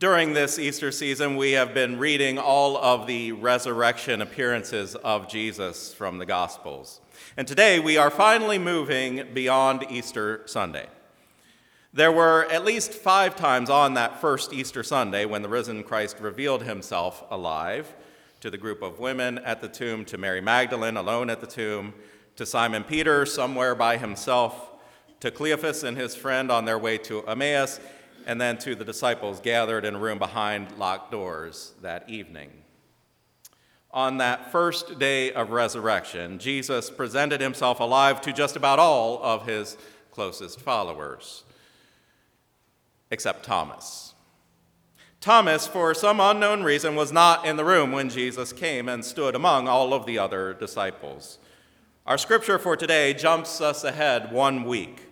During this Easter season, we have been reading all of the resurrection appearances of Jesus from the Gospels. And today we are finally moving beyond Easter Sunday. There were at least five times on that first Easter Sunday when the risen Christ revealed himself alive to the group of women at the tomb, to Mary Magdalene alone at the tomb, to Simon Peter somewhere by himself, to Cleophas and his friend on their way to Emmaus and then to the disciples gathered in a room behind locked doors that evening. On that first day of resurrection, Jesus presented himself alive to just about all of his closest followers, except Thomas. Thomas, for some unknown reason, was not in the room when Jesus came and stood among all of the other disciples. Our scripture for today jumps us ahead one week.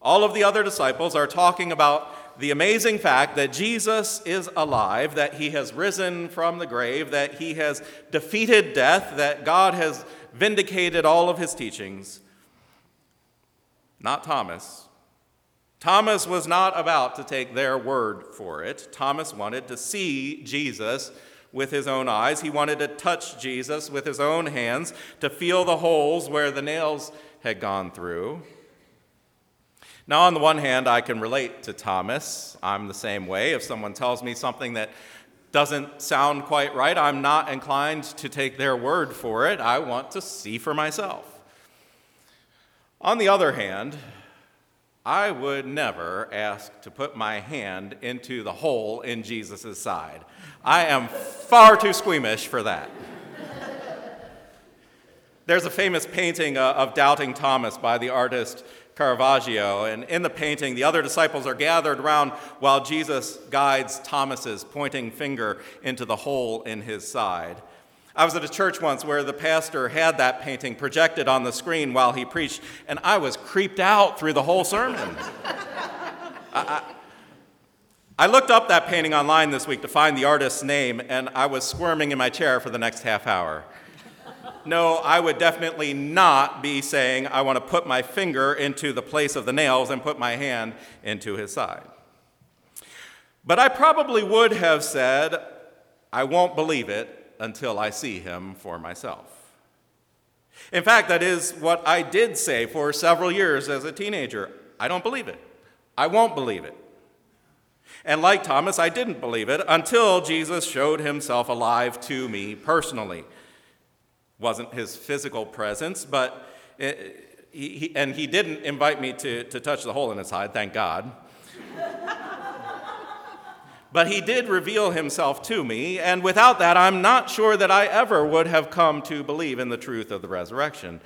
All of the other disciples are talking about the amazing fact that Jesus is alive, that he has risen from the grave, that he has defeated death, that God has vindicated all of his teachings. Not Thomas. Thomas was not about to take their word for it. Thomas wanted to see Jesus with his own eyes. He wanted to touch Jesus with his own hands, to feel the holes where the nails had gone through. Now, on the one hand, I can relate to Thomas. I'm the same way. If someone tells me something that doesn't sound quite right, I'm not inclined to take their word for it. I want to see for myself. On the other hand, I would never ask to put my hand into the hole in Jesus' side. I am far too squeamish for that. There's a famous painting uh, of Doubting Thomas by the artist Caravaggio. And in the painting, the other disciples are gathered around while Jesus guides Thomas's pointing finger into the hole in his side. I was at a church once where the pastor had that painting projected on the screen while he preached, and I was creeped out through the whole sermon. I, I, I looked up that painting online this week to find the artist's name, and I was squirming in my chair for the next half hour no, I would definitely not be saying, I want to put my finger into the place of the nails and put my hand into his side. But I probably would have said, I won't believe it until I see him for myself. In fact, that is what I did say for several years as a teenager. I don't believe it. I won't believe it. And like Thomas, I didn't believe it until Jesus showed himself alive to me personally wasn't his physical presence, but it, he, and he didn't invite me to, to touch the hole in his side, thank God. but he did reveal himself to me, and without that, I'm not sure that I ever would have come to believe in the truth of the resurrection.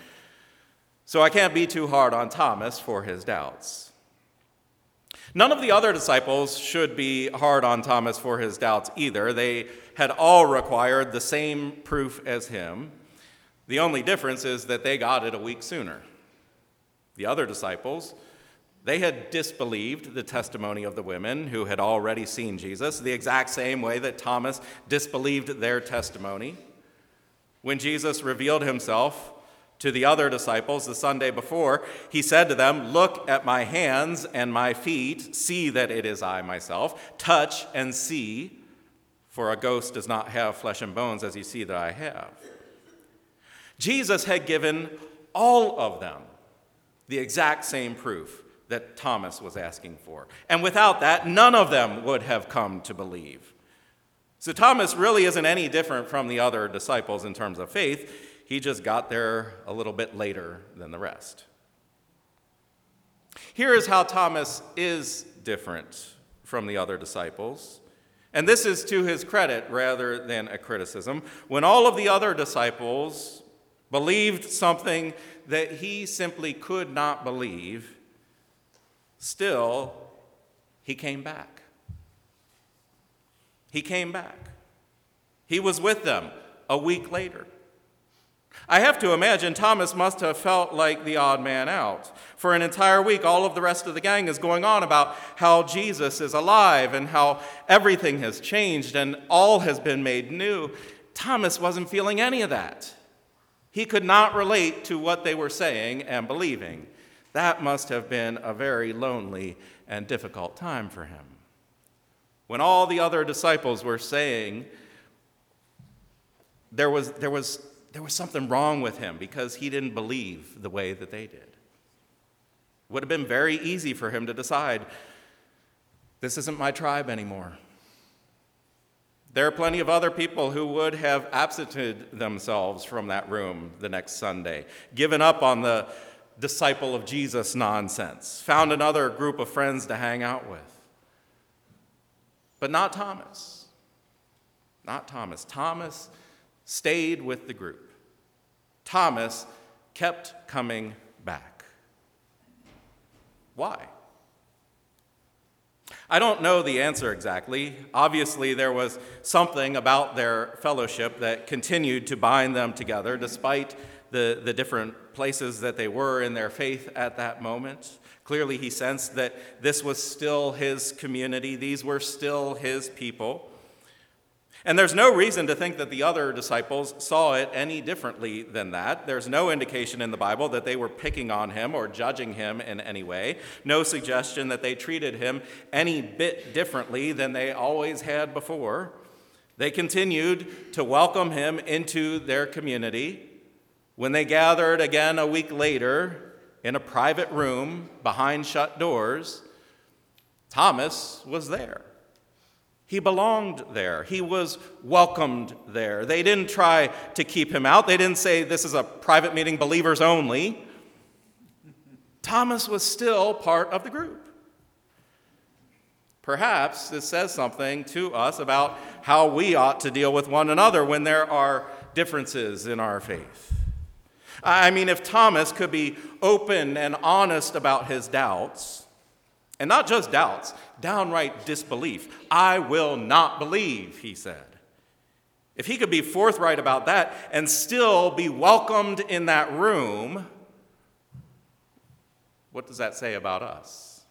So I can't be too hard on Thomas for his doubts. None of the other disciples should be hard on Thomas for his doubts either. They had all required the same proof as him. The only difference is that they got it a week sooner. The other disciples, they had disbelieved the testimony of the women who had already seen Jesus, the exact same way that Thomas disbelieved their testimony. When Jesus revealed himself to the other disciples the Sunday before, he said to them, Look at my hands and my feet, see that it is I myself, touch and see, for a ghost does not have flesh and bones as you see that I have. Jesus had given all of them the exact same proof that Thomas was asking for. And without that, none of them would have come to believe. So Thomas really isn't any different from the other disciples in terms of faith. He just got there a little bit later than the rest. Here is how Thomas is different from the other disciples. And this is to his credit rather than a criticism. When all of the other disciples believed something that he simply could not believe, still, he came back. He came back. He was with them a week later. I have to imagine Thomas must have felt like the odd man out. For an entire week, all of the rest of the gang is going on about how Jesus is alive and how everything has changed and all has been made new. Thomas wasn't feeling any of that. He could not relate to what they were saying and believing. That must have been a very lonely and difficult time for him. when all the other disciples were saying there was, there was, there was something wrong with him because he didn't believe the way that they did. It would have been very easy for him to decide this isn't my tribe anymore. There are plenty of other people who would have absented themselves from that room the next Sunday, given up on the disciple of Jesus nonsense, found another group of friends to hang out with. But not Thomas. Not Thomas. Thomas stayed with the group. Thomas kept coming back. Why? I don't know the answer exactly. Obviously, there was something about their fellowship that continued to bind them together despite the, the different places that they were in their faith at that moment. Clearly, he sensed that this was still his community, these were still his people. And there's no reason to think that the other disciples saw it any differently than that. There's no indication in the Bible that they were picking on him or judging him in any way. No suggestion that they treated him any bit differently than they always had before. They continued to welcome him into their community. When they gathered again a week later, in a private room behind shut doors, Thomas was there. He belonged there. He was welcomed there. They didn't try to keep him out. They didn't say, This is a private meeting, believers only. Thomas was still part of the group. Perhaps this says something to us about how we ought to deal with one another when there are differences in our faith. I mean, if Thomas could be open and honest about his doubts, and not just doubts, downright disbelief. I will not believe, he said. If he could be forthright about that and still be welcomed in that room, what does that say about us?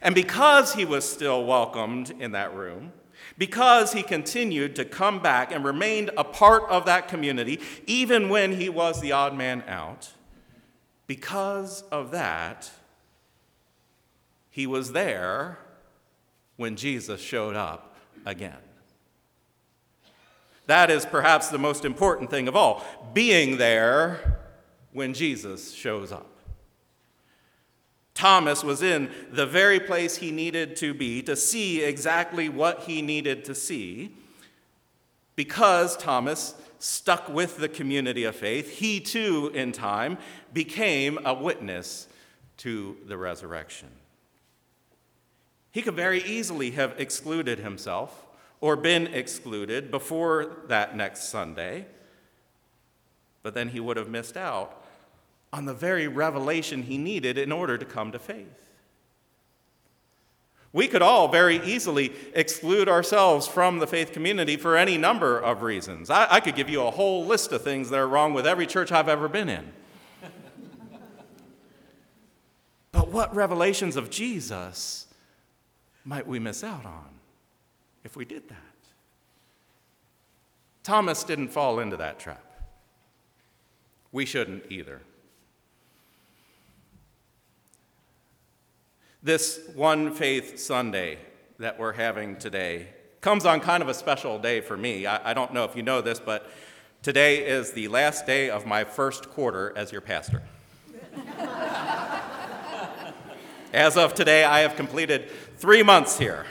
And because he was still welcomed in that room, because he continued to come back and remained a part of that community, even when he was the odd man out, because of that, he was there when Jesus showed up again. That is perhaps the most important thing of all being there when Jesus shows up. Thomas was in the very place he needed to be to see exactly what he needed to see. Because Thomas stuck with the community of faith, he too, in time, became a witness to the resurrection. He could very easily have excluded himself or been excluded before that next Sunday, but then he would have missed out on the very revelation he needed in order to come to faith. We could all very easily exclude ourselves from the faith community for any number of reasons. I, I, could give you a whole list of things that are wrong with every church I've ever been in. but what revelations of Jesus might we miss out on if we did that? Thomas didn't fall into that trap. We shouldn't either. This One Faith Sunday that we're having today comes on kind of a special day for me. I, I, don't know if you know this, but today is the last day of my first quarter as your pastor. As of today, I have completed three months here,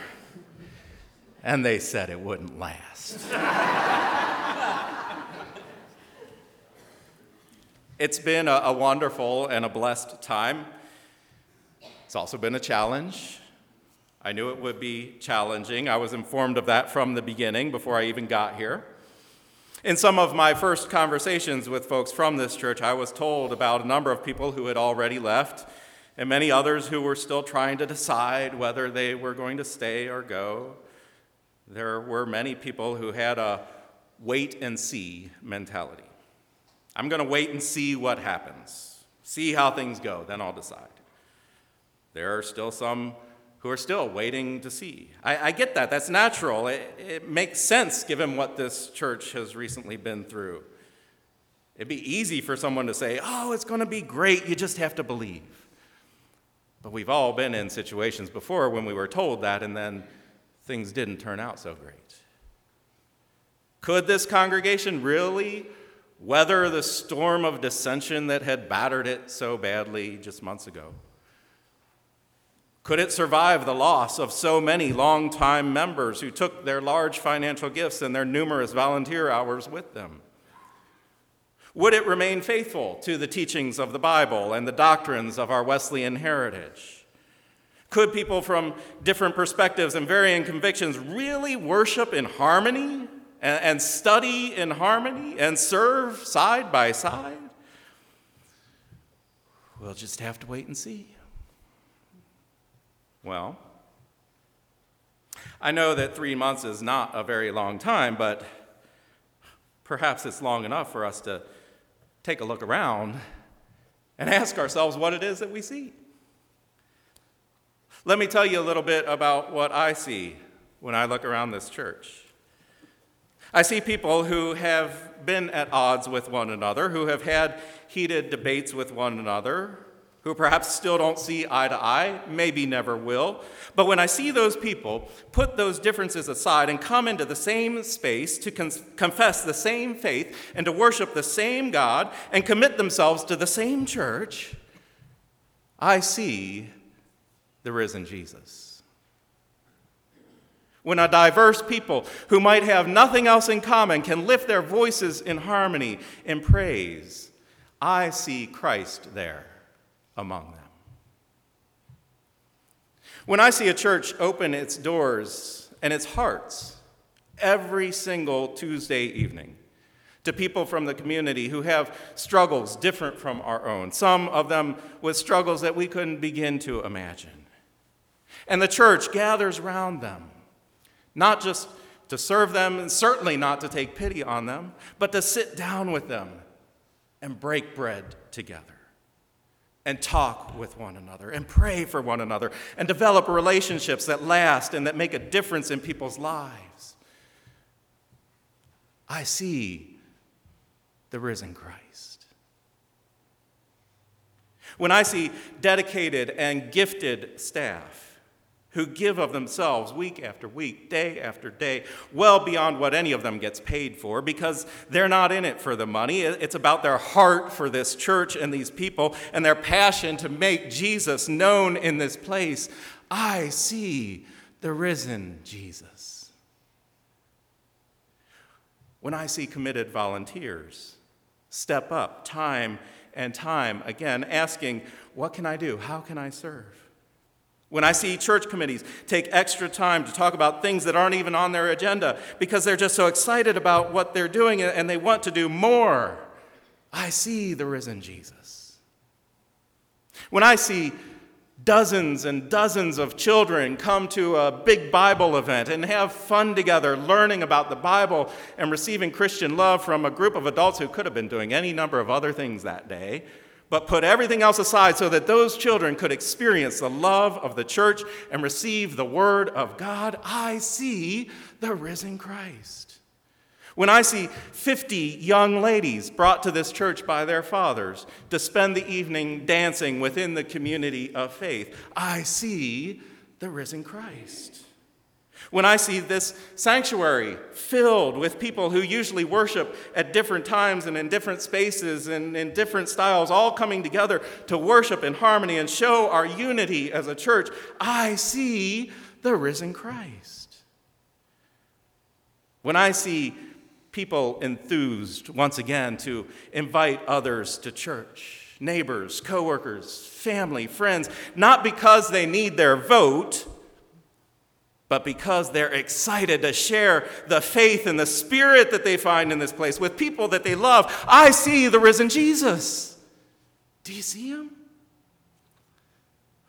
and they said it wouldn't last. it's been a, a wonderful and a blessed time. It's also been a challenge. I knew it would be challenging. I was informed of that from the beginning before I even got here. In some of my first conversations with folks from this church, I was told about a number of people who had already left and many others who were still trying to decide whether they were going to stay or go. There were many people who had a wait and see mentality. I'm going to wait and see what happens, see how things go, then I'll decide. There are still some who are still waiting to see. I, I get that. That's natural. It, it makes sense given what this church has recently been through. It'd be easy for someone to say, oh, it's going to be great. You just have to believe. But we've all been in situations before when we were told that and then things didn't turn out so great. Could this congregation really weather the storm of dissension that had battered it so badly just months ago? Could it survive the loss of so many longtime members who took their large financial gifts and their numerous volunteer hours with them? Would it remain faithful to the teachings of the Bible and the doctrines of our Wesleyan heritage? Could people from different perspectives and varying convictions really worship in harmony and, study in harmony and serve side by side? We'll just have to wait and see. Well, I know that three months is not a very long time, but perhaps it's long enough for us to take a look around and ask ourselves what it is that we see. Let me tell you a little bit about what I see when I look around this church. I see people who have been at odds with one another, who have had heated debates with one another, who perhaps still don't see eye to eye, maybe never will. But when I see those people put those differences aside and come into the same space to con- confess the same faith and to worship the same God and commit themselves to the same church, I see the risen Jesus when a diverse people who might have nothing else in common can lift their voices in harmony in praise, I see Christ there among them. When I see a church open its doors and its hearts every single Tuesday evening to people from the community who have struggles different from our own, some of them with struggles that we couldn't begin to imagine, and the church gathers around them not just to serve them, and certainly not to take pity on them, but to sit down with them and break bread together and talk with one another and pray for one another and develop relationships that last and that make a difference in people's lives. I see the risen Christ. When I see dedicated and gifted staff, who give of themselves week after week, day after day, well beyond what any of them gets paid for, because they're not in it for the money. It's about their heart for this church and these people and their passion to make Jesus known in this place. I see the risen Jesus. When I see committed volunteers step up time and time again, asking, What can I do? How can I serve? When I see church committees take extra time to talk about things that aren't even on their agenda because they're just so excited about what they're doing and they want to do more, I see the risen Jesus. When I see dozens and dozens of children come to a big Bible event and have fun together, learning about the Bible and receiving Christian love from a group of adults who could have been doing any number of other things that day, but put everything else aside so that those children could experience the love of the church and receive the word of God, I see the risen Christ. When I see 50 young ladies brought to this church by their fathers to spend the evening dancing within the community of faith, I see the risen Christ. When I see this sanctuary filled with people who usually worship at different times and in different spaces and in different styles, all coming together to worship in harmony and show our unity as a church, I see the risen Christ. When I see people enthused once again to invite others to church, neighbors, coworkers, family, friends, not because they need their vote but because they're excited to share the faith and the spirit that they find in this place with people that they love. I see the risen Jesus. Do you see him?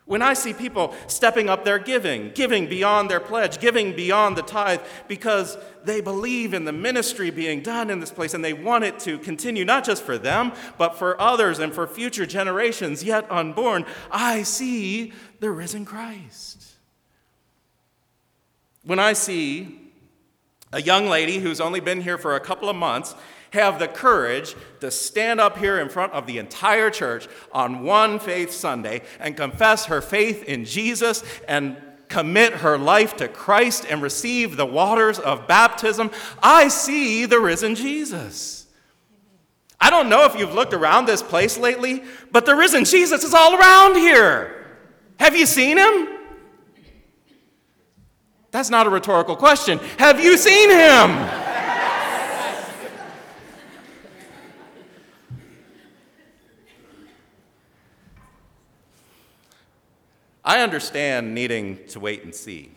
When I see people stepping up their giving, giving beyond their pledge, giving beyond the tithe, because they believe in the ministry being done in this place and they want it to continue, not just for them, but for others and for future generations yet unborn, I see the risen Christ. When I see a young lady who's only been here for a couple of months have the courage to stand up here in front of the entire church on one faith Sunday and confess her faith in Jesus and commit her life to Christ and receive the waters of baptism, I see the risen Jesus. I don't know if you've looked around this place lately, but the risen Jesus is all around here. Have you seen him? That's not a rhetorical question. Have you seen him? I understand needing to wait and see.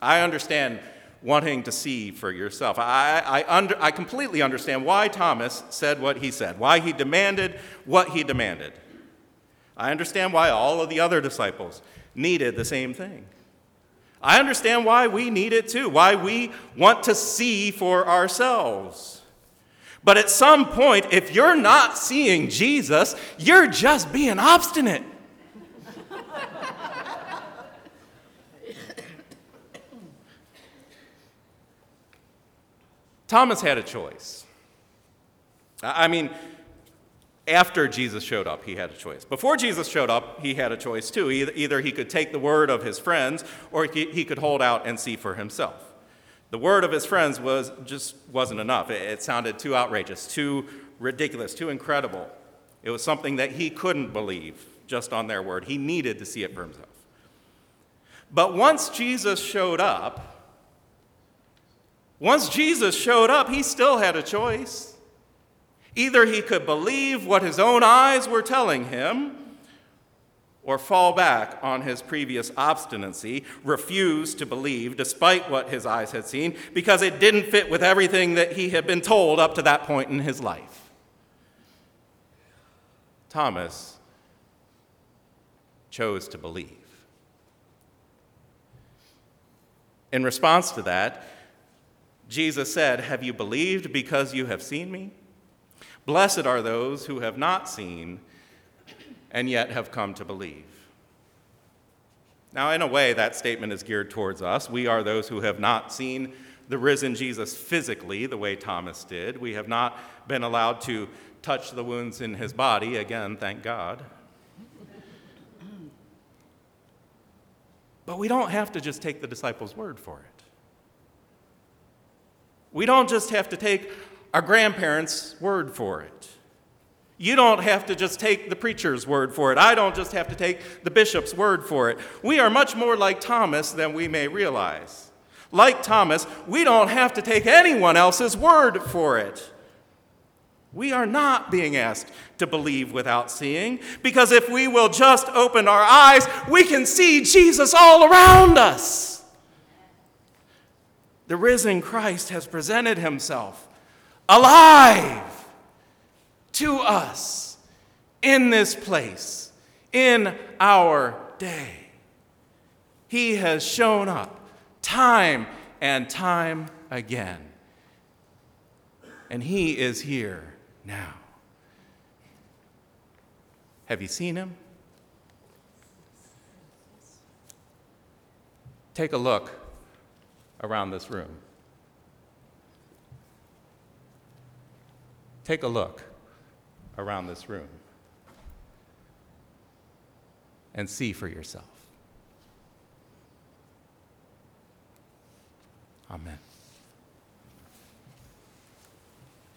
I understand wanting to see for yourself. I, I, under, I completely understand why Thomas said what he said, why he demanded what he demanded. I understand why all of the other disciples needed the same thing. I understand why we need it too, why we want to see for ourselves. But at some point, if you're not seeing Jesus, you're just being obstinate. Thomas had a choice. I mean, after Jesus showed up, he had a choice. Before Jesus showed up, he had a choice too. Either he could take the word of his friends or he could hold out and see for himself. The word of his friends was just wasn't enough. It sounded too outrageous, too ridiculous, too incredible. It was something that he couldn't believe just on their word. He needed to see it for himself. But once Jesus showed up, once Jesus showed up, he still had a choice. Either he could believe what his own eyes were telling him, or fall back on his previous obstinacy, refuse to believe despite what his eyes had seen, because it didn't fit with everything that he had been told up to that point in his life. Thomas chose to believe. In response to that, Jesus said, Have you believed because you have seen me? Blessed are those who have not seen and yet have come to believe. Now, in a way, that statement is geared towards us. We are those who have not seen the risen Jesus physically the way Thomas did. We have not been allowed to touch the wounds in his body, again, thank God. But we don't have to just take the disciples' word for it. We don't just have to take our grandparents' word for it. You don't have to just take the preacher's word for it. I don't just have to take the bishop's word for it. We are much more like Thomas than we may realize. Like Thomas, we don't have to take anyone else's word for it. We are not being asked to believe without seeing, because if we will just open our eyes, we can see Jesus all around us. The risen Christ has presented himself alive to us in this place, in our day. He has shown up time and time again. And he is here now. Have you seen him? Take a look around this room. Take a look around this room and see for yourself. Amen.